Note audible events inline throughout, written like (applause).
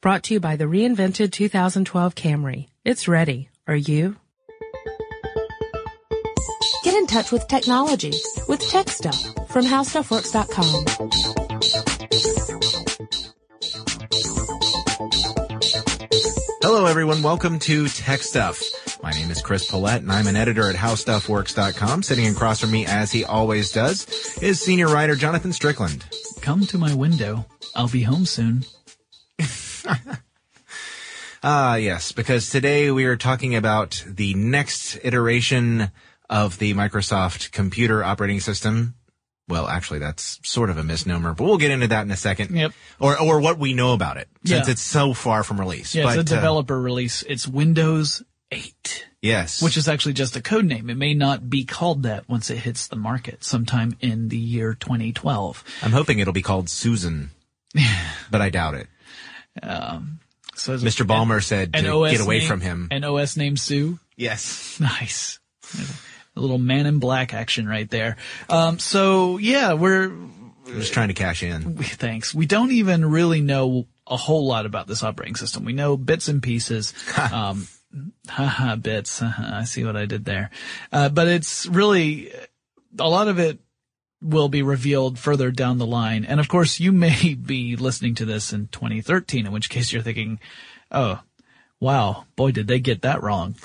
Brought to you by the reinvented 2012 Camry. It's ready. Are you? Get in touch with technology with Tech Stuff from HowStuffWorks.com. Hello, everyone. Welcome to Tech Stuff. My name is Chris Pollette, and I'm an editor at HowStuffWorks.com. Sitting across from me, as he always does, is senior writer Jonathan Strickland. Come to my window. I'll be home soon. Ah, yes, because today we are talking about the next iteration of the Microsoft computer operating system. Well, actually, that's sort of a misnomer, but we'll get into that in a second. Yep. Or, or what we know about it, since Yeah. it's so far from release. Yeah, but, it's a uh, developer release. It's Windows 8, yes. which is actually just a code name. It may not be called that once it hits the market sometime in the year 2012. I'm hoping it'll be called Susan, (laughs) but I doubt it. So Mr. Ballmer said an to get away name- from him. An OS named Sue. Yes. (laughs) Nice. A little man in black action right there. Um, so yeah, we're, just trying to cash in. we, thanks. We don't even really know a whole lot about this operating system. We know bits and pieces. (laughs) um, haha, bits. I see what I did there. Uh, but it's really, a lot of it will be revealed further down the line. And of course, you may (laughs) be listening to this in 2013, in which case you're thinking, oh, wow, boy, did they get that wrong.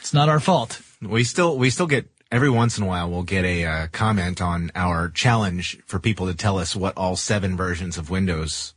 It's not our fault. We still we still get every once in a while we'll get a uh, comment on our challenge for people to tell us what all seven versions of Windows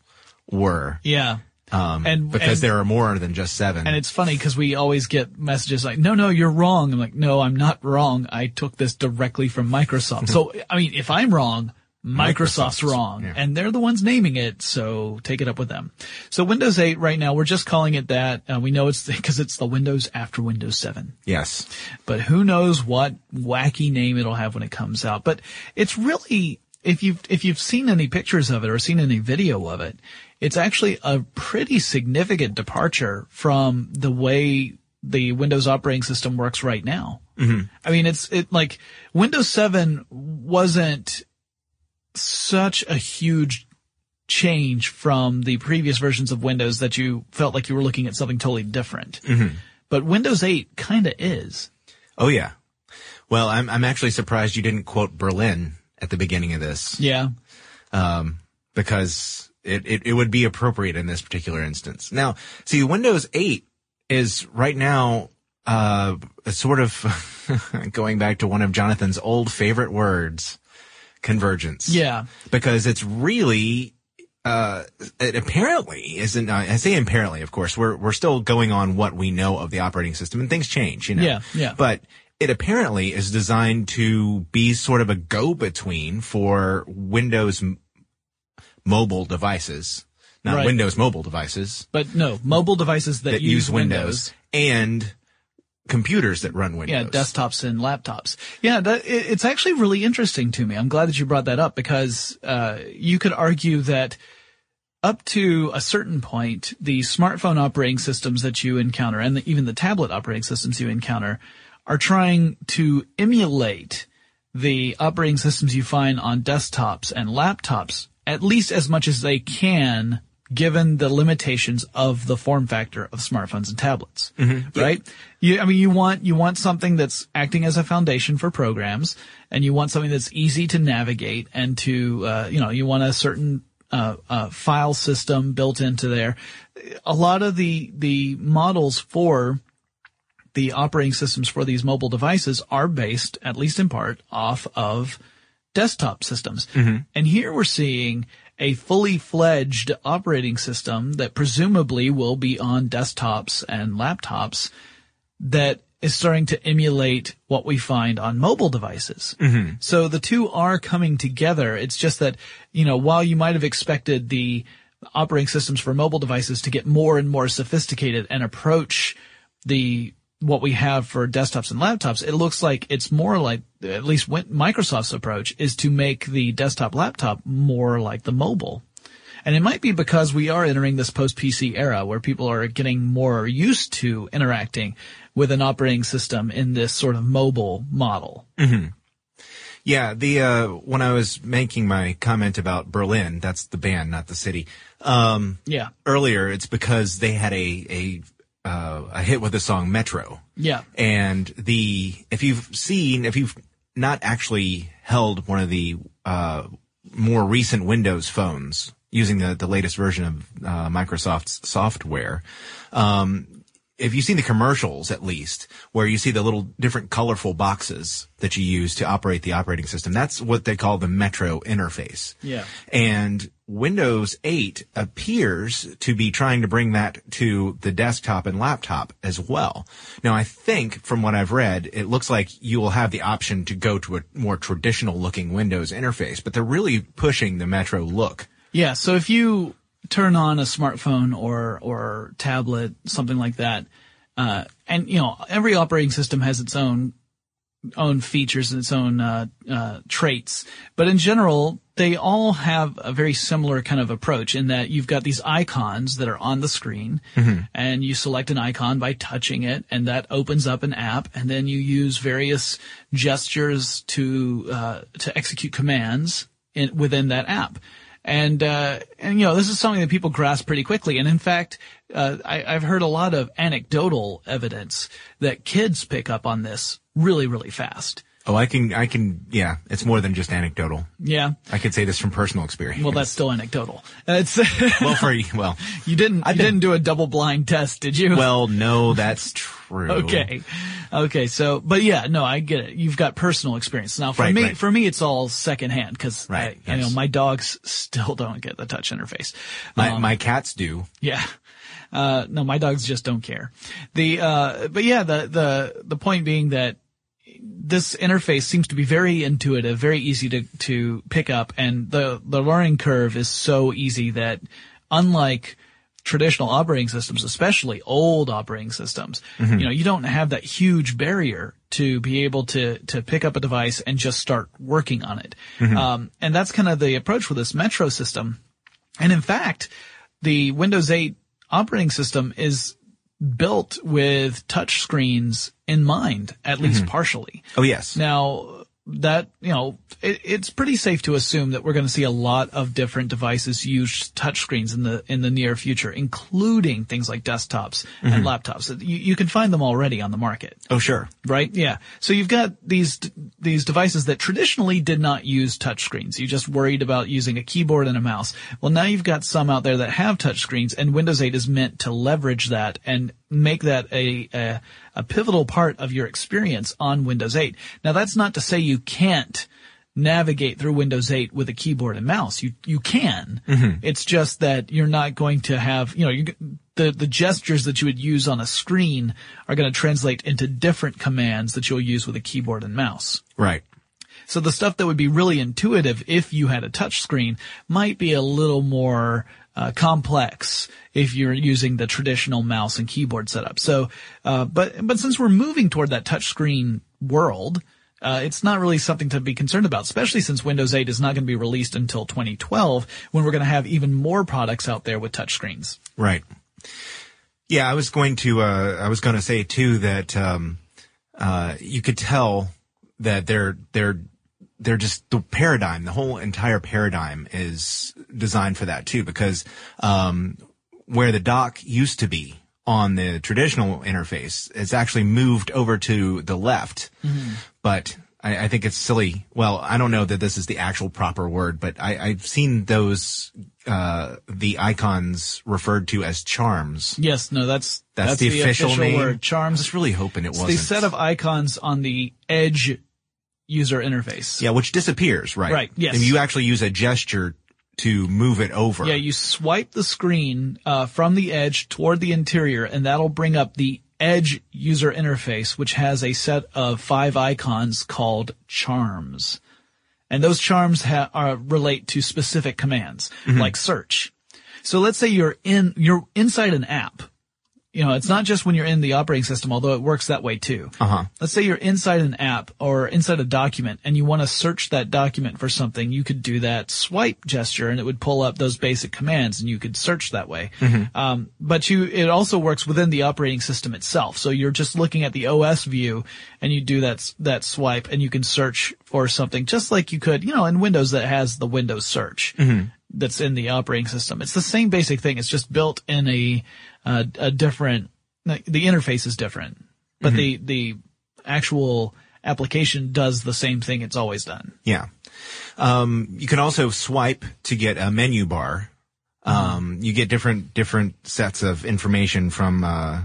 were. Yeah. Um, And- because and- there are more than just seven. And it's funny because we always get messages like, no, no, you're wrong. I'm like, no, I'm not wrong. I took this directly from Microsoft. so, (laughs) I mean, if I'm wrong, Microsoft's Microsoft's, wrong yeah. and they're the ones naming it. So take it up with them. So Windows 8 right now, we're just calling it that. Uh, we know it's (laughs) because it's the Windows after Windows 7 yes. but who knows what wacky name it'll have when it comes out. But it's really, if you've, if you've seen any pictures of it or seen any video of it, it's actually a pretty significant departure from the way the Windows operating system works right now. Mm-hmm. I mean, it's, it like Windows 7 wasn't such a huge change from the previous versions of Windows that you felt like you were looking at something totally different. But Windows 8 kinda is. Oh yeah. Well, I'm I'm actually surprised you didn't quote Berlin at the beginning of this Yeah. because it, it, it would be appropriate in this particular instance. Now, see, Windows 8 is right now, uh, a sort of (laughs) going back to one of Jonathan's old favorite words, convergence. Yeah. Because it's really, uh, it apparently isn't, I say apparently, of course, we're, we're still going on what we know of the operating system and things change, you know. Yeah, yeah. But it apparently is designed to be sort of a go-between for Windows mobile devices, not Right. Windows mobile devices But no, mobile devices that, that use Windows, and computers that run Windows. Yeah, desktops and laptops. Yeah, that, it, it's actually really interesting to me. I'm glad that you brought that up because, uh, you could argue that up to a certain point, the smartphone operating systems that you encounter and the, even the tablet operating systems you encounter are trying to emulate the operating systems you find on desktops and laptops at least as much as they can given the limitations of the form factor of smartphones and tablets. Right? You, I mean, you want, you want something that's acting as a foundation for programs and you want something that's easy to navigate and to, uh, you know, you want a certain, uh, uh, file system built into there. A lot of the, the models for the operating systems for these mobile devices are based, at least in part, off of desktop systems. Mm-hmm. And here we're seeing a fully fledged operating system that presumably will be on desktops and laptops that is starting to emulate what we find on mobile devices. Mm-hmm. So the two are coming together. It's just that, you know, while you might have expected the operating systems for mobile devices to get more and more sophisticated and approach the what we have for desktops and laptops, it looks like it's more like at least Microsoft's approach is to make the desktop laptop more like the mobile. And it might be because we are entering this post PC era where people are getting more used to interacting with an operating system in this sort of mobile model. Yeah, the uh, when I was making my comment about Berlin, that's the band, not the city. Um, Yeah. earlier, it's because they had a a uh, a hit with the song Metro. Yeah. And the if you've seen if you've not actually held one of the uh, more recent Windows phones using the the latest version of uh, Microsoft's software, um, if you've seen the commercials at least, where you see the little different colorful boxes that you use to operate the operating system, that's what they call the Metro interface. Yeah. And Windows 8 appears to be trying to bring that to the desktop and laptop as well. Now, I think from what I've read, it looks like you will have the option to go to a more traditional looking Windows interface, but they're really pushing the Metro look. Yeah. So if you turn on a smartphone or or tablet, something like that, uh, and you know every operating system has its own own features and its own uh, uh, traits, but in general, they all have a very similar kind of approach in that you've got these icons that are on the screen, and you select an icon by touching it, and that opens up an app, and then you use various gestures to uh, to execute commands in, within that app. And, uh, and, you know, this is something that people grasp pretty quickly. And in fact, uh, I, I've heard a lot of anecdotal evidence that kids pick up on this really, really fast. Oh, I can, I can, yeah, it's more than just anecdotal. Yeah. I could say this from personal experience. Well, that's still anecdotal. It's, (laughs) well for, well, you didn't, been- didn't do a double blind test, did you? well, no, that's true. Okay. Okay. So, but yeah, no, I get it. You've got personal experience. Now for Right, me, right. for me, it's all secondhand because Right, I, you know, my dogs still don't get the touch interface. My, Um, my cats do. Yeah. Uh, no, my dogs just don't care. The, uh, but yeah, the, the, the point being that this interface seems to be very intuitive, very easy to, to pick up, and the, the learning curve is so easy that unlike traditional operating systems, especially old operating systems, you know, you don't have that huge barrier to be able to, to pick up a device and just start working on it. Um, and that's kind of the approach with this Metro system. And in fact, the Windows 8 operating system is built with touch screens in mind, at least mm-hmm. partially. Oh, yes. Now, that, you know, it, it's pretty safe to assume that we're going to see a lot of different devices use touchscreens in the, in the near future, including things like desktops and mm-hmm. laptops. You, you can find them already on the market Oh, sure. right? Yeah. So you've got these these devices that traditionally did not use touchscreens. You just worried about using a keyboard and a mouse. Well, now you've got some out there that have touchscreens, and Windows 8 is meant to leverage that and make that a, a a pivotal part of your experience on Windows 8. Now, that's not to say you can't navigate through Windows 8 with a keyboard and mouse. You you can. Mm-hmm. It's just that you're not going to have, you know, you the the gestures that you would use on a screen are going to translate into different commands that you'll use with a keyboard and mouse. Right. So the stuff that would be really intuitive if you had a touch screen might be a little more uh, complex if you're using the traditional mouse and keyboard setup. So, uh, but but since we're moving toward that touch screen world, uh, it's not really something to be concerned about, especially since Windows 8 is not going to be released until 2012, when we're going to have even more products out there with touch screens. Right. Yeah, I was going to, uh, I was going to say too that, um, uh, you could tell that they're, they're, they're just the paradigm, the whole entire paradigm is designed for that too, because, um, where the dock used to be on the traditional interface, it's actually moved over to the left. But I, I think it's silly. Well, I don't know that this is the actual proper word, but I, I've seen those, uh, the icons referred to as charms. Yes, no, that's That's, the, official, name. word. I Charms. was really hoping it wasn't. the set of icons on the Edge user interface. yeah, which disappears, right? Right, yes. And you actually use a gesture to move it over. Yeah, you swipe the screen uh, from the edge toward the interior, and that'll bring up the Edge user interface, which has a set of five icons called charms. And those charms ha- are, relate to specific commands, like search. So let's say you're in, you're inside an app, you know, it's not just when you're in the operating system, although it works that way too. Uh-huh. Let's say you're inside an app or inside a document and you want to search that document for something. You could do that swipe gesture and it would pull up those basic commands and you could search that way. Um, but you, it also works within the operating system itself. So you're just looking at the OS view and you do that, that swipe and you can search for something just like you could, you know, in Windows that has the Windows search that's in the operating system. It's the same basic thing. It's just built in a, uh, a different, like, the interface is different, but the, the actual application does the same thing it's always done. Yeah. Um, you can also swipe to get a menu bar. Um, you get different, different sets of information from, uh,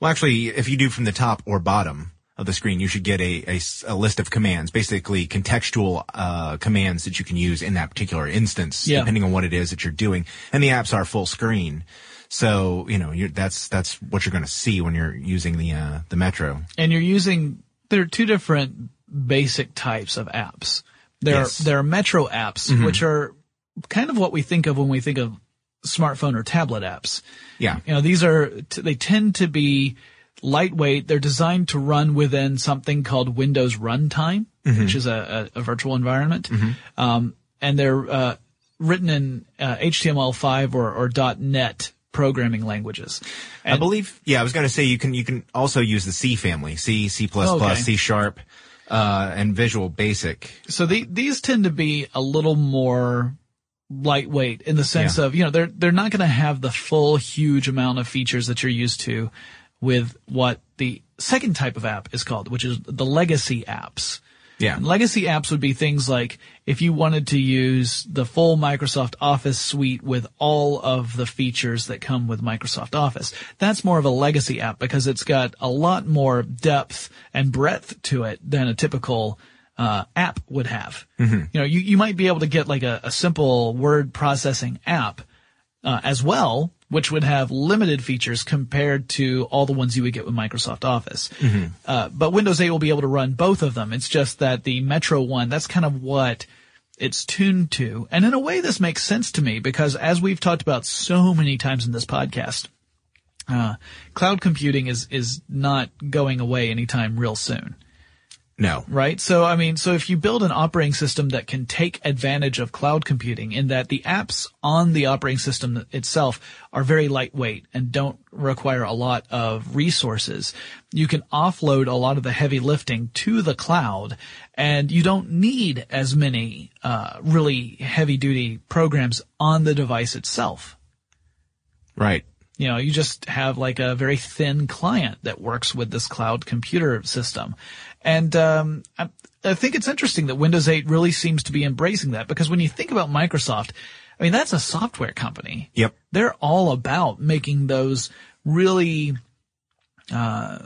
well, actually, if you do from the top or bottom of the screen, you should get a a list of commands, basically contextual, uh, commands that you can use in that particular instance, Yeah. depending on what it is that you're doing. And the apps are full screen. So, you know, you're, that's, that's what you're going to see when you're using the, uh, the Metro. and you're using there are two different basic types of apps. There Yes. are there are metro apps, which are kind of what we think of when we think of smartphone or tablet apps. Yeah. You know, these are they tend to be lightweight. They're designed to run within something called Windows Runtime, which is a, a, a virtual environment, um, and they're uh, written in uh, HTML5 or, or .NET programming languages. I believe, yeah, I was going to say you can, you can also use the C family, C, C++, Okay. C sharp, uh, and Visual Basic. So the, these tend to be a little more lightweight in the sense Yeah. of, you know, they're, they're not going to have the full huge amount of features that you're used to with what the second type of app is called, which is the legacy apps. Yeah. And legacy apps would be things like if you wanted to use the full Microsoft Office suite with all of the features that come with Microsoft Office. That's more of a legacy app because it's got a lot more depth and breadth to it than a typical uh, app would have. You know, you, you might be able to get like a, a simple word processing app uh, as well, which would have limited features compared to all the ones you would get with Microsoft Office. Uh, but Windows 8 will be able to run both of them. It's just that the Metro one, that's kind of what it's tuned to. And in a way, this makes sense to me because as we've talked about so many times in this podcast, uh, cloud computing is, is not going away anytime real soon No. right? So, I mean, so if you build an operating system that can take advantage of cloud computing in that the apps on the operating system itself are very lightweight and don't require a lot of resources, you can offload a lot of the heavy lifting to the cloud and you don't need as many, uh, really heavy duty programs on the device itself. Right. You know, you just have like a very thin client that works with this cloud computer system. And um, I, I think it's interesting that Windows 8 really seems to be embracing that because when you think about Microsoft, I mean, that's a software company. Yep. They're all about making those really uh,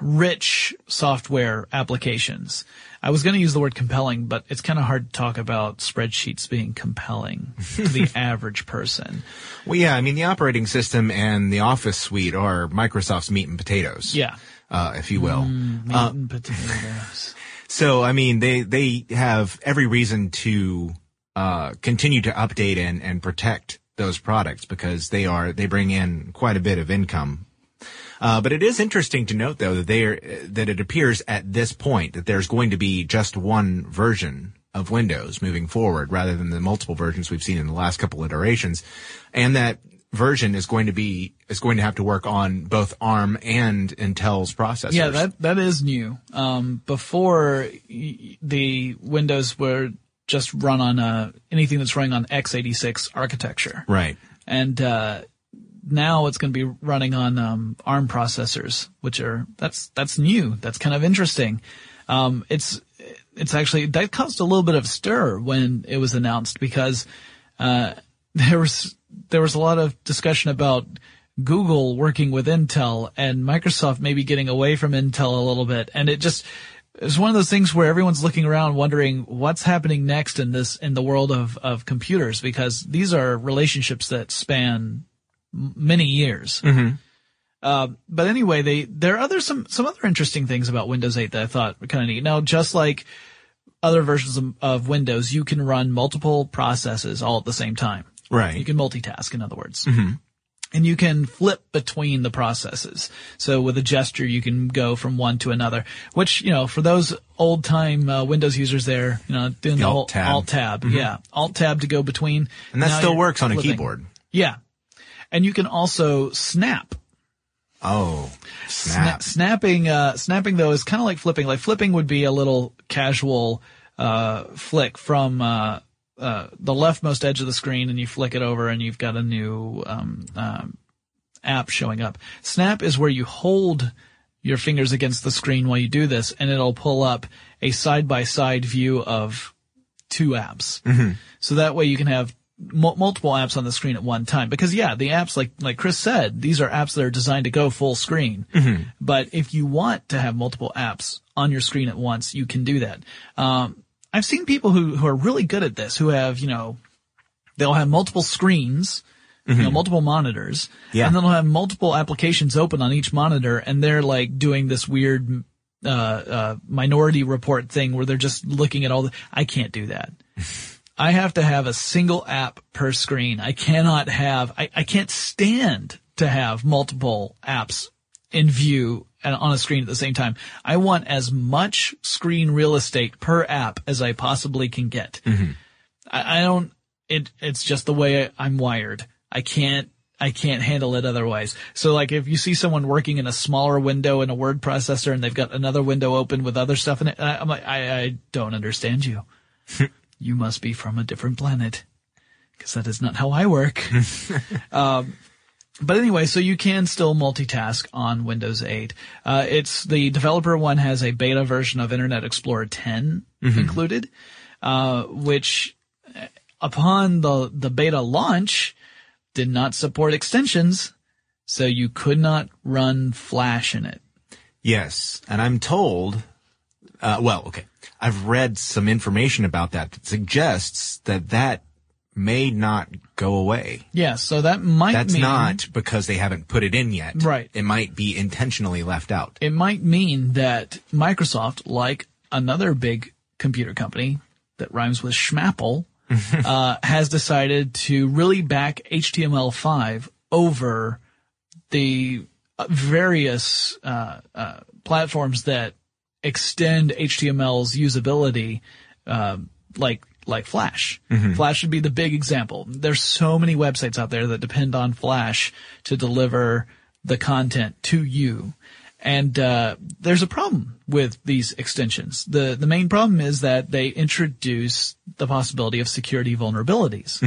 rich software applications. I was going to use the word compelling, but it's kind of hard to talk about spreadsheets being compelling to the (laughs) average person. Well, yeah, I mean, the operating system and the Office suite are Microsoft's meat and potatoes. Yeah. Uh, if you will. Meat and potatoes. (laughs) So, I mean, they, they have every reason to, uh, continue to update and, and protect those products because they are, they bring in quite a bit of income. Uh, but it is interesting to note though that they are, that it appears at this point that there's going to be just one version of Windows moving forward rather than the multiple versions we've seen in the last couple iterations. And that version is going to be, is going to have to work on both ARM and Intel's processors. Yeah, that that is new. Um, before the Windows were just run on uh, anything that's running on x86 architecture, right. and uh, now it's going to be running on um, ARM processors, which are that's that's new. That's kind of interesting. Um, it's it's actually that caused a little bit of stir when it was announced because uh, (laughs) there was there was a lot of discussion about Google working with Intel and Microsoft maybe getting away from Intel a little bit, and it just it's one of those things where everyone's looking around wondering what's happening next in this in the world of of computers because these are relationships that span many years. Uh, but anyway, they there are other some some other interesting things about Windows 8 that I thought were kind of neat. Now, just like other versions of, of Windows, you can run multiple processes all at the same time. Right. You can multitask, in other words. and you can flip between the processes. So with a gesture, you can go from one to another, which, you know, for those old time uh, Windows users there, you know, doing the, Alt whole tab. alt tab. Yeah. Alt tab to go between. And that Now still works on a keyboard. Yeah. And you can also snap. Oh, Sna- snap. snapping, uh, snapping though is kind of like flipping. Like flipping would be a little casual, uh, flick from, uh, uh, the leftmost edge of the screen and you flick it over and you've got a new, um, um, app showing up. Snap is where you hold your fingers against the screen while you do this and it'll pull up a side by side view of two apps. So that way you can have mul- multiple apps on the screen at one time. Because yeah, the apps, like, like Chris said, these are apps that are designed to go full screen. But if you want to have multiple apps on your screen at once, you can do that. Um, I've seen people who, who are really good at this, who have, you know, they'll have multiple screens, you know, multiple monitors, Yeah. and then they'll have multiple applications open on each monitor, and they're like doing this weird uh, uh, minority report thing where they're just looking at all the. I can't do that. (laughs) I have to have a single app per screen. I cannot have. I, I can't stand to have multiple apps in view and on a screen at the same time. I want as much screen real estate per app as I possibly can get. I, I don't. It it's just the way I'm wired. I can't. I can't handle it otherwise. So like if you see someone working in a smaller window in a word processor and they've got another window open with other stuff in it, I, I'm like, I, I don't understand you. (laughs) you must be from a different planet because that is not how I work. (laughs) um, but anyway, so you can still multitask on Windows 8. Uh, it's the developer one has a beta version of Internet Explorer 10 included, uh, which uh, upon the, the beta launch did not support extensions. So you could not run Flash in it. Yes, and I'm told. Uh, well, okay, I've read some information about that that suggests that that may not go away. Yeah. So that might That's mean, not because they haven't put it in yet. Right. It might be intentionally left out. it might mean that Microsoft, like another big computer company that rhymes with Schmapple, (laughs) uh, has decided to really back HTML5 over the uh, various uh, uh, platforms that extend HTML's usability, uh, like like Flash. Flash would be the big example. There's so many websites out there that depend on Flash to deliver the content to you. And uh, there's a problem with these extensions. the The main problem is that they introduce the possibility of security vulnerabilities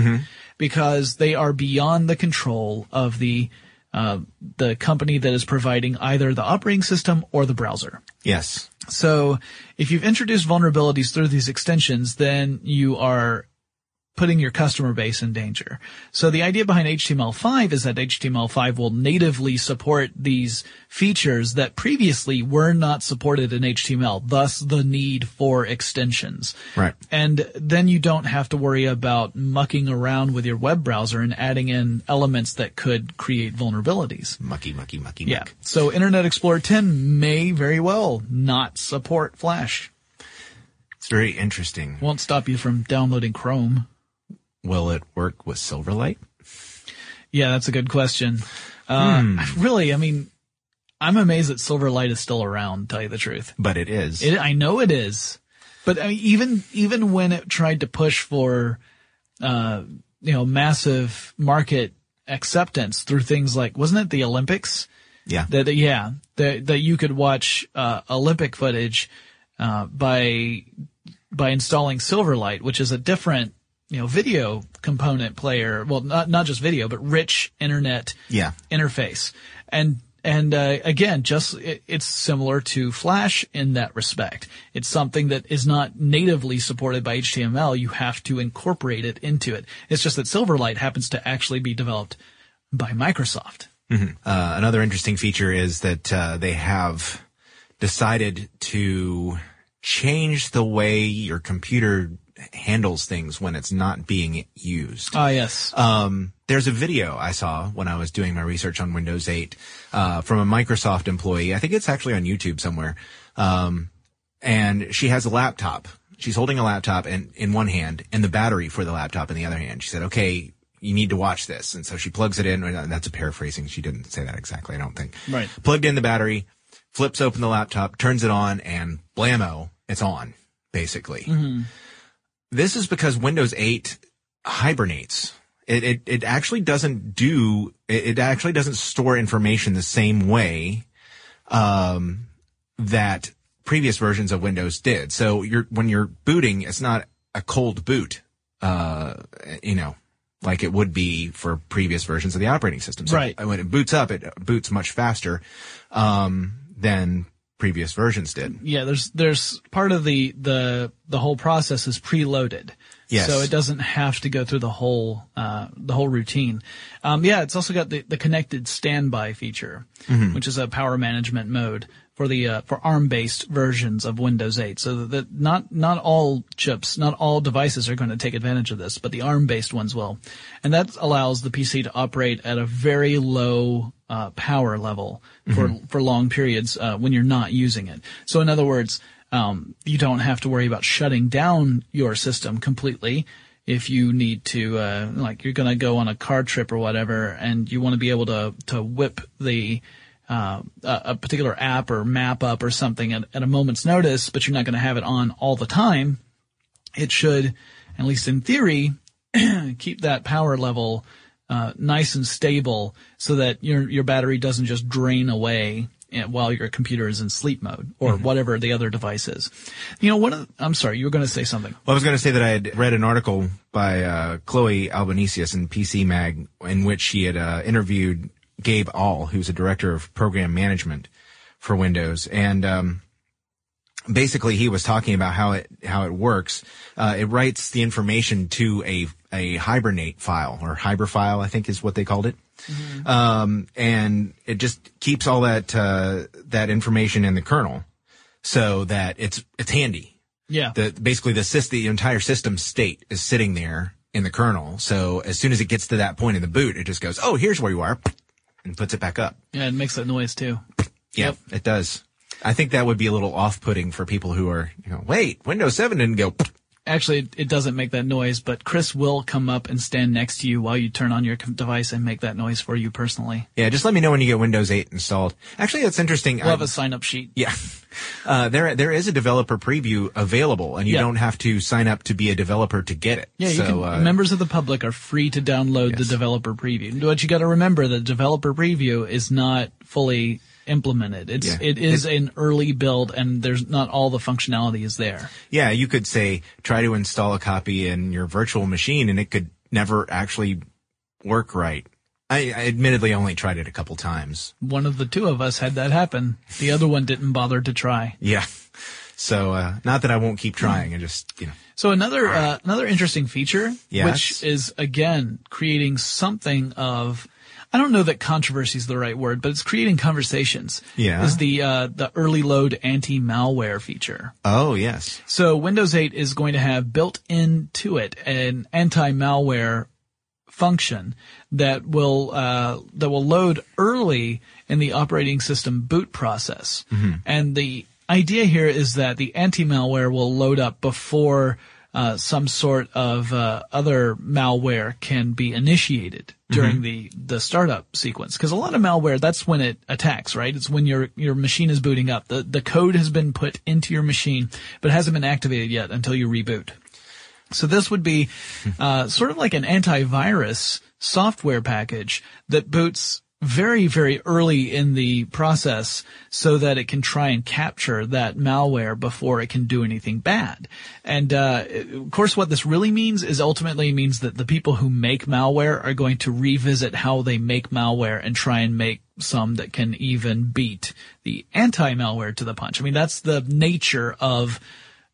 because they are beyond the control of the uh, the company that is providing either the operating system or the browser. Yes. So if you've introduced vulnerabilities through these extensions, then you are putting your customer base in danger. So the idea behind HTML5 is that HTML5 will natively support these features that previously were not supported in HTML, thus the need for extensions. Right. And then you don't have to worry about mucking around with your web browser and adding in elements that could create vulnerabilities. Mucky, mucky, mucky, Yeah. muck. So Internet Explorer 10 may very well not support Flash. It's very interesting. Won't stop you from downloading Chrome. Will it work with Silverlight? Yeah, that's a good question. Uh, really, I mean, I'm amazed that Silverlight is still around, tell you the truth. But it is. It, I know it is, but I mean, even, even when it tried to push for, uh, you know, massive market acceptance through things like, wasn't it the Olympics? yeah. that that- yeah that that you could watch uh, Olympic footage uh, by by installing Silverlight, which is a different you know video component player. Well, not not just video, but rich internet yeah. interface. And and uh, again, just it, it's similar to Flash in that respect. It's something that is not natively supported by HTML. You have to incorporate it into it. It's just that Silverlight happens to actually be developed by Microsoft. Uh, another interesting feature is that uh, they have decided to change the way your computer handles things when it's not being used. Ah, yes. Um, there's a video I saw when I was doing my research on Windows 8 uh, from a Microsoft employee. I think it's actually on YouTube somewhere. Um, and she has a laptop. She's holding a laptop in, in one hand and the battery for the laptop in the other hand. She said, okay, you need to watch this. And so she plugs it in. and That's a paraphrasing. She didn't say that exactly, I don't think. Right. Plugged in the battery, flips open the laptop, turns it on, and blammo, it's on, basically. This is because Windows 8 hibernates. It, it, it actually doesn't do, it, it actually doesn't store information the same way, um, that previous versions of Windows did. So you're, when you're booting, it's not a cold boot, uh, you know, like it would be for previous versions of the operating system. So Right. when it boots up, it boots much faster, um, than previous versions did. Yeah, there's there's part of the the the whole process is preloaded. Yes. So it doesn't have to go through the whole uh, the whole routine. Um, yeah, it's also got the, the connected standby feature, which is a power management mode for the uh, for ARM based versions of Windows 8. So that not not all chips, not all devices are going to take advantage of this, but the ARM based ones will, and that allows the PC to operate at a very low uh, power level for for long periods uh, when you're not using it. So in other words, um, you don't have to worry about shutting down your system completely if you need to, uh, like you're going to go on a car trip or whatever, and you want to be able to to whip the uh, a, particular app or map up or something at, at a moment's notice, but you're not going to have it on all the time. It should, at least in theory, (clears throat) keep that power level uh, nice and stable so that your your battery doesn't just drain away eh, while your computer is in sleep mode or whatever the other device is. You know, one of the, I'm sorry, you were going to say something. Well, I was going to say that I had read an article by uh, Chloe Albanesius in PC Mag in which she had uh, interviewed Gabe Aul, who's a director of program management for Windows, and um, basically he was talking about how it how it works. Uh, it writes the information to a a Hibernate file or hiberfil, I think is what they called it. Um, and it just keeps all that uh, that information in the kernel, so that it's it's handy Yeah. the basically the sys the entire system state is sitting there in the kernel. So as soon as it gets to that point in the boot, it just goes, "Oh, here's where you are," and puts it back up. yeah, it makes that noise too. Yeah, Yep. it does. I think that would be a little off-putting for people who are, you know, wait, Windows 7 didn't go. Actually, it- it doesn't make that noise, but Chris will come up and stand next to you while you turn on your device and make that noise for you personally. Yeah, just let me know when you get Windows 8 installed. Actually, that's interesting. We'll have I- a sign up sheet. yeah. Uh, there, there is a developer preview available and you Yeah. don't have to sign up to be a developer to get it. Yeah, you so, can, uh, members of the public are free to download the developer preview. But you got to remember the developer preview is not fully implemented. It's Yeah. it is an early build, and there's not all the functionality is there. Yeah, you could say try to install a copy in your virtual machine and it could never actually work right. I, I admittedly only tried it a couple times. One of the two of us had that happen. The other one didn't bother to try. Yeah. So, uh, not that I won't keep trying. I just, you know, So another uh, another interesting feature, Yes. which is again creating something of, I don't know that controversy is the right word, but it's creating conversations. Yeah. is the uh, the early load anti malware feature. oh yes. So Windows 8 is going to have built into it an anti-malware function that will uh, that will load early in the operating system boot process. And the idea here is that the anti-malware will load up before uh, some sort of uh, other malware can be initiated during the the startup sequence. Because a lot of malware, that's when it attacks, right? It's when your your machine is booting up. The the code has been put into your machine, but hasn't been activated yet until you reboot. So this would be uh, sort of like an antivirus software package that boots very, very early in the process so that it can try and capture that malware before it can do anything bad. And uh, of course, what this really means is ultimately means that the people who make malware are going to revisit how they make malware and try and make some that can even beat the anti-malware to the punch. I mean, that's the nature of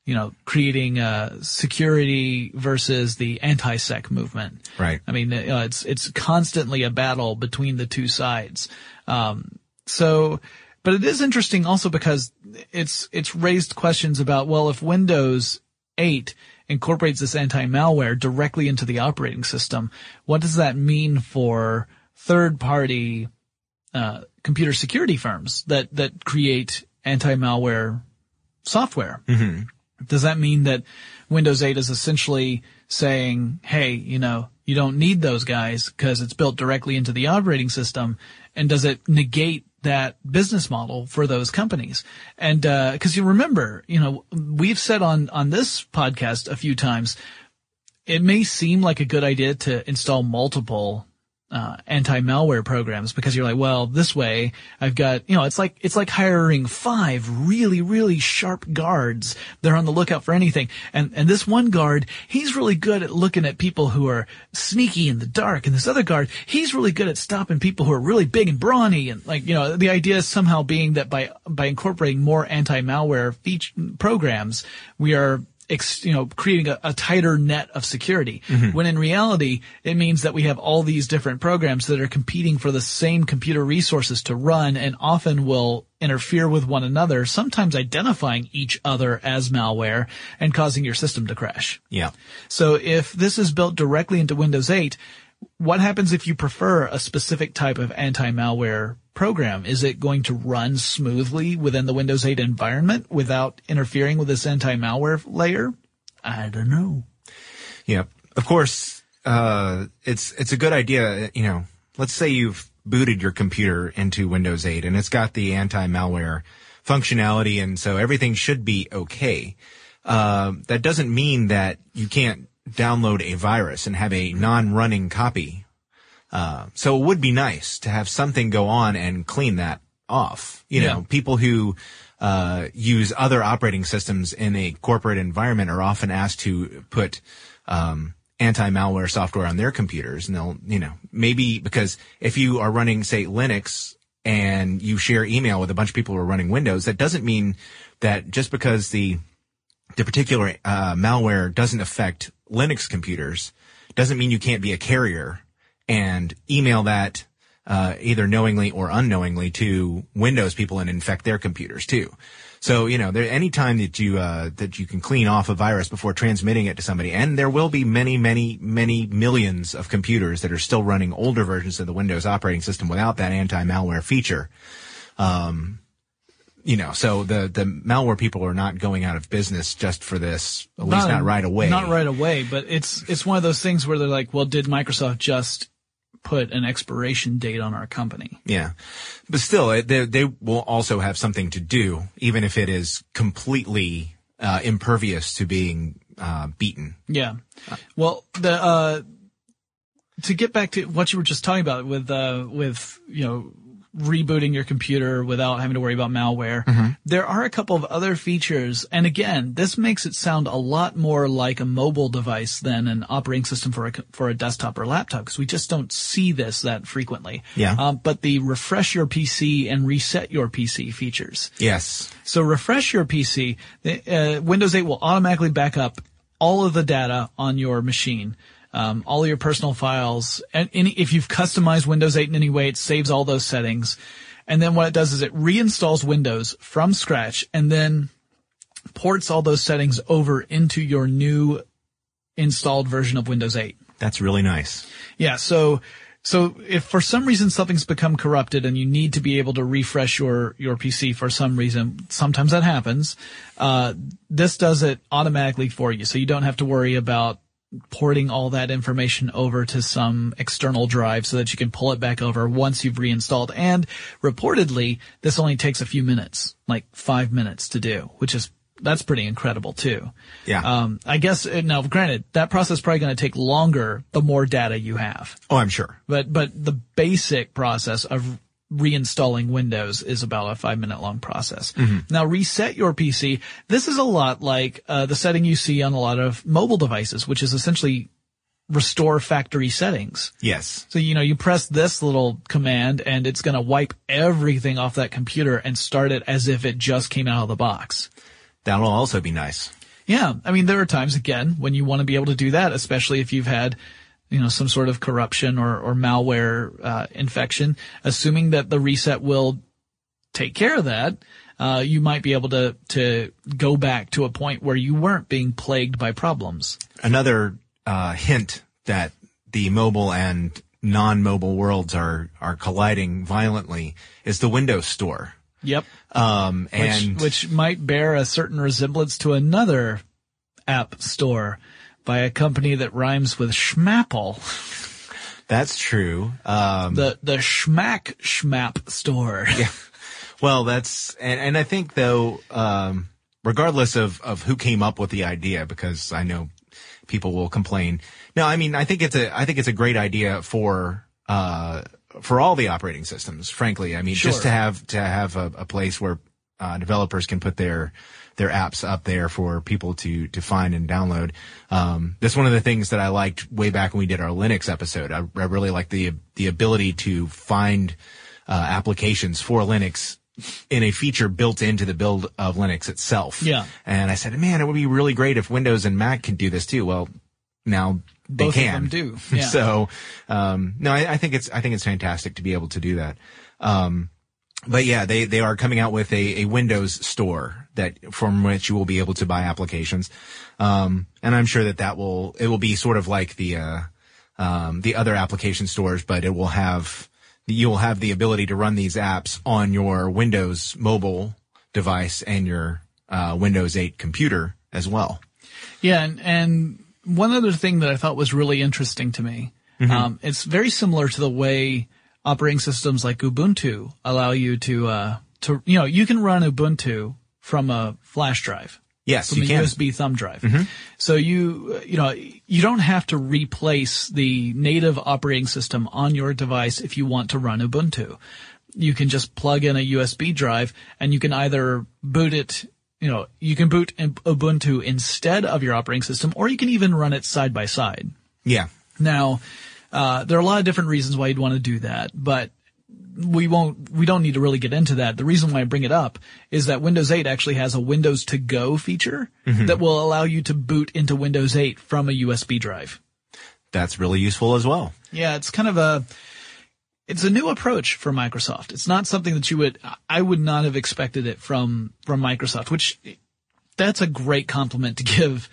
you know, creating uh, security versus the anti-sec movement. Right. I mean, uh, it's it's constantly a battle between the two sides. Um, so, but it is interesting also because it's it's raised questions about well, if Windows 8 incorporates this anti-malware directly into the operating system, what does that mean for third-party uh, computer security firms that that create anti-malware software? Does that mean that Windows 8 is essentially saying, hey, you know, You don't need those guys because it's built directly into the operating system. And does it negate that business model for those companies? And, uh, cause you remember, you know, we've said on, on this podcast a few times, it may seem like a good idea to install multiple uh, anti-malware programs because you're like, well, this way I've got, you know, it's like, it's like hiring five really, really sharp guards. They're on the lookout for anything. And, and this one guard, he's really good at looking at people who are sneaky in the dark. And this other guard, he's really good at stopping people who are really big and brawny. And like, you know, the idea is somehow being that by, by incorporating more anti-malware feature programs, we are ex, you know, creating a, a tighter net of security. Mm-hmm. When in reality, it means that we have all these different programs that are competing for the same computer resources to run and often will interfere with one another, sometimes identifying each other as malware and causing your system to crash. Yeah. So if this is built directly into Windows 8, what happens if you prefer a specific type of anti-malware program? Is it going to run smoothly within the Windows 8 environment without interfering with this anti-malware layer? I don't know. Yeah. Of course, uh, it's, it's a good idea. You know, let's say you've booted your computer into Windows 8 and it's got the anti-malware functionality and so everything should be okay. Uh, that doesn't mean that you can't download a virus and have a non-running copy. Uh, so it would be nice to have something go on and clean that off. You know, Yeah. people who uh, use other operating systems in a corporate environment are often asked to put um, anti-malware software on their computers, and they'll, you know, maybe because if you are running, say, Linux and you share email with a bunch of people who are running Windows, that doesn't mean that just because the the particular uh, malware doesn't affect Linux computers doesn't mean you can't be a carrier and email that uh, either knowingly or unknowingly to Windows people and infect their computers too. So you know, there any time that you uh, that you can clean off a virus before transmitting it to somebody, and there will be many, many, many millions of computers that are still running older versions of the Windows operating system without that anti-malware feature. Um, you know, so the the malware people are not going out of business just for this, at least not right away. Not right away, but it's it's one of those things where they're like, well, did Microsoft just put an expiration date on our company? Yeah, but still, they they will also have something to do, even if it is completely uh, impervious to being uh, beaten. Yeah. Well, the uh to get back to what you were just talking about with uh with you know rebooting your computer without having to worry about malware. There are a couple of other features and again, this makes it sound a lot more like a mobile device than an operating system for a for a desktop or laptop because we just don't see this that frequently. Yeah. Um, but the refresh your PC and reset your PC features. Yes. So refresh your PC. Uh, Windows 8 will automatically back up all of the data on your machine, um, all your personal files. And any, if you've customized Windows 8 in any way, it saves all those settings. And then what it does is it reinstalls Windows from scratch and then ports all those settings over into your new installed version of Windows 8. That's really nice. Yeah, so so if for some reason something's become corrupted and you need to be able to refresh your your PC for some reason, sometimes that happens. Uh, this does it automatically for you, so you don't have to worry about porting all that information over to some external drive so that you can pull it back over once you've reinstalled. And reportedly, this only takes a few minutes, like five minutes to do, which is that's pretty incredible too. Yeah. Um, I guess uh, now, granted, that process is probably going to take longer the more data you have. oh, I'm sure. But but the basic process of reinstalling Windows is about a five minute long process. Now reset your PC. This is a lot like uh, the setting you see on a lot of mobile devices, which is essentially restore factory settings. Yes. So you know you press this little command and it's going to wipe everything off that computer and start it as if it just came out of the box. That'll also be nice. Yeah, I mean, there are times again when you want to be able to do that, especially if you've had, you know, some sort of corruption or, or malware uh, infection. Assuming that the reset will take care of that, uh, you might be able to to go back to a point where you weren't being plagued by problems. Another uh, hint that the mobile and non-mobile worlds are are colliding violently is the Windows Store. Yep. Um, Which, and which might bear a certain resemblance to another app store by a company that rhymes with Schmapple, That's true. Um, the the Schmack Schmap store. (laughs) Yeah. Well, that's and, and I think though, um, regardless of of who came up with the idea, because I know people will complain. No, I mean I think it's a I think it's a great idea for uh for all the operating systems. Frankly, I mean Sure. just to have to have a, a place where uh, developers can put their their apps up there for people to to find and download. Um, that's one of the things that I liked way back when we did our Linux episode. I, I really like the the ability to find uh, applications for Linux in a feature built into the build of Linux itself. Yeah. And I said, man, it would be really great if Windows and Mac could do this too. Well, now they Both of can. them do. (laughs) Yeah. so, um, no, I, I think it's, I think it's fantastic to be able to do that. Um, but yeah, they, they are coming out with a, a Windows store that from which you will be able to buy applications. Um, and I'm sure that that will, it will be sort of like the, uh, um, the other application stores, but it will have, you'll have the ability to run these apps on your Windows mobile device and your, uh, Windows 8 computer as well. Yeah, and, and one other thing that I thought was really interesting to me, Mm-hmm. um, it's very similar to the way operating systems like Ubuntu allow you to, uh, to, you know, you can run Ubuntu from a flash drive. Yes, From you a can. USB thumb drive. So you, you know, you don't have to replace the native operating system on your device if you want to run Ubuntu. You can just plug in a USB drive and you can either boot it, you know, you can boot Ubuntu instead of your operating system or you can even run it side by side. Yeah. Now, uh, there are a lot of different reasons why you'd want to do that, but we won't, we don't need to really get into that. The reason why I bring it up is that Windows 8 actually has a Windows to go feature that will allow you to boot into Windows 8 from a USB drive. That's really useful as well. Yeah, it's kind of a, it's a new approach for Microsoft. It's not something that you would, I would not have expected it from, from Microsoft, which that's a great compliment to give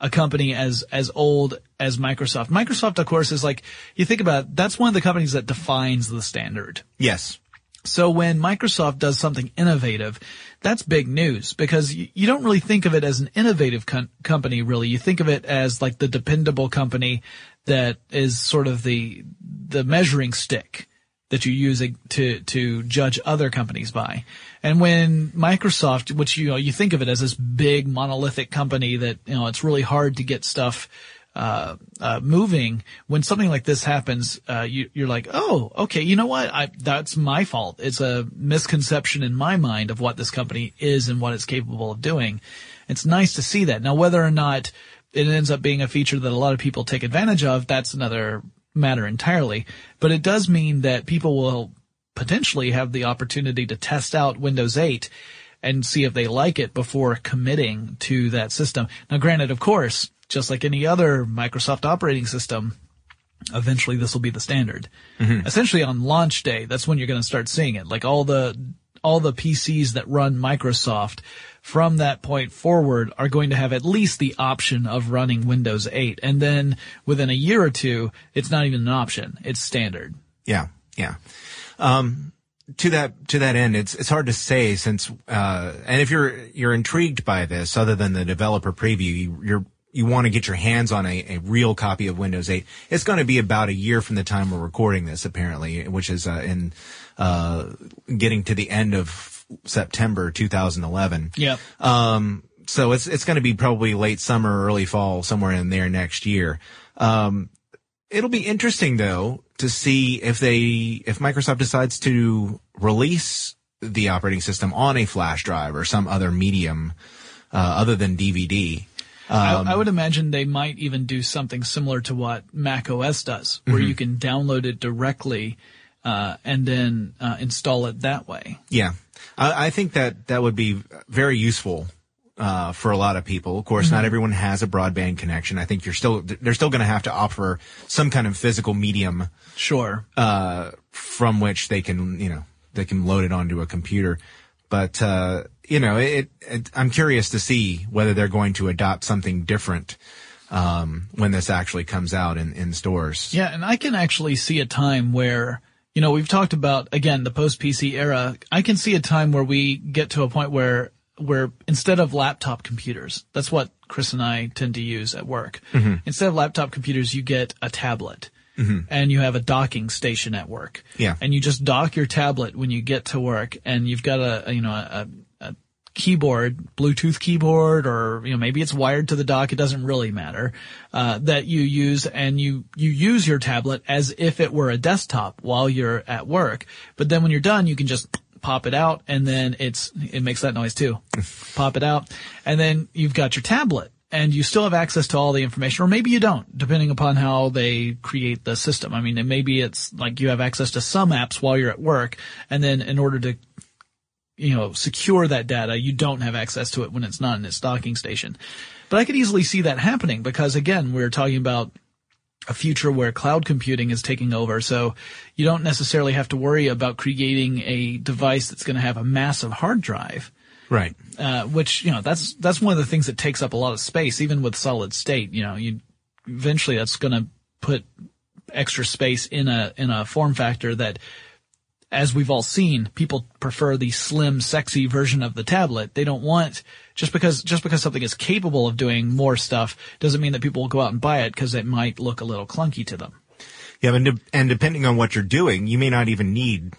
a company as, as old as Microsoft. Microsoft, of course, is like, you think about it, that's one of the companies that defines the standard. Yes. So when Microsoft does something innovative, that's big news because you, you don't really think of it as an innovative com- company, really. You think of it as like the dependable company that is sort of the, the measuring stick that you use to, to judge other companies by. And when Microsoft, which, you know, you think of it as this big monolithic company that, you know, it's really hard to get stuff, uh, uh, moving, when something like this happens, uh, you, you're like, oh, okay, you know what? I, that's my fault. It's a misconception in my mind of what this company is and what it's capable of doing. It's nice to see that. Now, whether or not it ends up being a feature that a lot of people take advantage of, that's another matter entirely. But it does mean that people will potentially have the opportunity to test out Windows 8 and see if they like it before committing to that system. Now, granted, of course, just like any other Microsoft operating system, eventually this will be the standard. Mm-hmm. Essentially on launch day, that's when you're going to start seeing it. Like all the, all the PCs that run Microsoft from that point forward are going to have at least the option of running Windows 8. And then within a year or two, it's not even an option. It's standard. Yeah. Yeah. Um, to that to that end, it's it's hard to say since uh, and if you're you're intrigued by this, other than the developer preview, you, you're you want to get your hands on a, a real copy of Windows 8. It's going to be about a year from the time we're recording this, apparently, which is uh, in uh, getting to the end of September 2011. Yep. Um, so it's it's going to be probably late summer, early fall, somewhere in there next year. Um, it'll be interesting though to see if they if Microsoft decides to release the operating system on a flash drive or some other medium uh, other than DVD. I, I would imagine they might even do something similar to what Mac OS does, where you can download it directly uh, and then uh, install it that way. Yeah, I, I think that that would be very useful uh, for a lot of people. Of course, not everyone has a broadband connection. I think you're still they're still going to have to offer some kind of physical medium Sure. uh, from which they can, you know, they can load it onto a computer. But, uh, you know, it, it, I'm curious to see whether they're going to adopt something different, um, when this actually comes out in, in stores. Yeah, and I can actually see a time where, you know, we've talked about, again, the post-PC era. I can see a time where we get to a point where, where instead of laptop computers, that's what Chris and I tend to use at work. Mm-hmm. Instead of laptop computers, you get a tablet. And you have a docking station at work. Yeah. And you just dock your tablet when you get to work and you've got a, a, you know, a, a keyboard, Bluetooth keyboard, or, you know, maybe it's wired to the dock. It doesn't really matter, uh, that you use and you, you use your tablet as if it were a desktop while you're at work. But then when you're done, you can just pop it out and then it's, it makes that noise too. pop it out and then you've got your tablet and you still have access to all the information, or maybe you don't, depending upon how they create the system. I mean, maybe it's like you have access to some apps while you're at work, and then in order to, you know, secure that data, you don't have access to it when it's not in its docking station. But I could easily see that happening because again, we're talking about a future where cloud computing is taking over. So you don't necessarily have to worry about creating a device that's going to have a massive hard drive Right. uh, which you know that's that's one of the things that takes up a lot of space, even with solid state. You know, you eventually that's going to put extra space in a in a form factor that, as we've all seen, people prefer the slim, sexy version of the tablet. They don't want just because just because something is capable of doing more stuff doesn't mean that people will go out and buy it because it might look a little clunky to them. Yeah, and, de- and depending on what you're doing, you may not even need,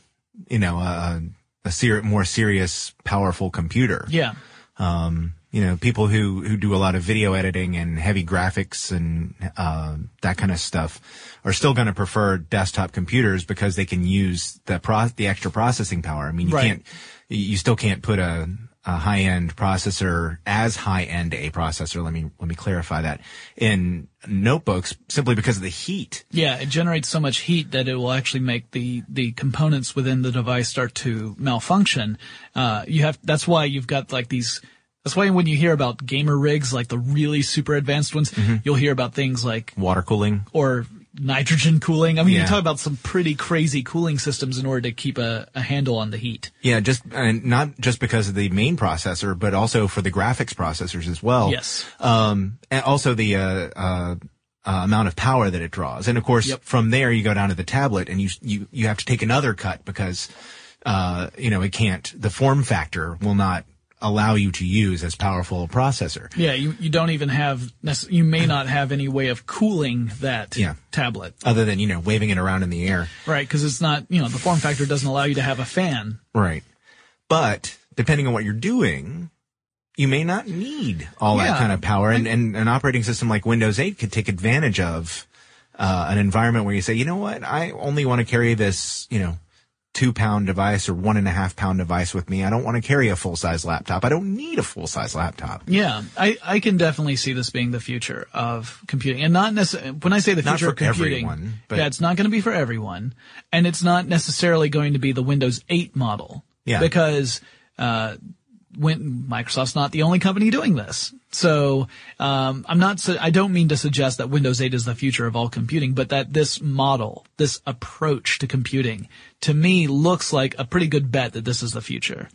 you know, a, a ser- more serious, powerful computer. Yeah. Um, you know, people who, who do a lot of video editing and heavy graphics and, uh, that kind of stuff are still going to prefer desktop computers because they can use the pro, the extra processing power. I mean, you Right. can't, you still can't put a, a high-end processor as high-end a processor. Let me, let me clarify that in notebooks simply because of the heat. Yeah, it generates so much heat that it will actually make the, the components within the device start to malfunction. Uh, you have, that's why you've got like these, that's why when you hear about gamer rigs, like the really super advanced ones, Mm-hmm. you'll hear about things like, Water cooling. or nitrogen cooling. I mean, you talk about some pretty crazy cooling systems in order to keep a, a handle on the heat. Yeah, just and not just because of the main processor, but also for the graphics processors as well. Yes. Um, and also the uh, uh, uh, amount of power that it draws, and of course, Yep. from there you go down to the tablet, and you you you have to take another cut because uh, you know it can't. The form factor will not allow you to use as powerful a processor. Yeah, you, you don't even have, you may not have any way of cooling that Yeah. tablet. Other than you know waving it around in the air. Right, because it's not, you know, the form factor doesn't allow you to have a fan. Right. But depending on what you're doing, you may not need all Yeah. that kind of power. And, and an operating system like Windows 8 could take advantage of uh, an environment where you say, you know what, I only want to carry this, you know, two pound device or one and a half pound device with me. I don't want to carry a full size laptop. I don't need a full size laptop. Yeah, I, I can definitely see this being the future of computing, and not necessarily when I say the Not future for of computing. everyone, but- yeah, it's not going to be for everyone, and it's not necessarily going to be the Windows 8 model. Yeah. because uh, when Microsoft's not the only company doing this. So um, I'm not. Su- I don't mean to suggest that Windows 8 is the future of all computing, but that this model, this approach to computing, to me looks like a pretty good bet that this is the future.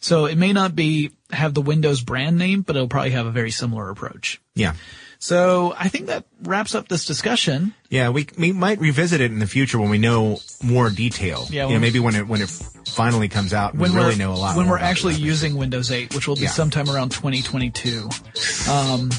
So it may not be have the Windows brand name, but it'll probably have a very similar approach. Yeah. So I think that wraps up this discussion. Yeah, we we might revisit it in the future when we know more detail. Yeah, you know, maybe when it when it finally comes out, When we really know a lot. when we're actually using Windows 8, which will be Yeah. sometime around 2022. Um,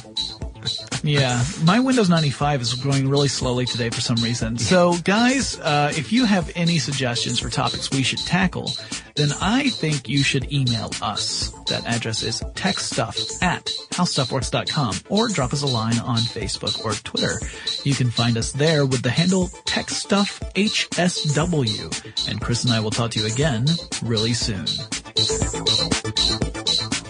yeah, my Windows 95 is growing really slowly today for some reason. So, guys, uh, if you have any suggestions for topics we should tackle, then I think you should email us. That address is techstuff at howstuffworks.com or drop us a line on Facebook or Twitter. You can find us there with the handle techstuffhsw. And Chris and I will talk to you again really soon.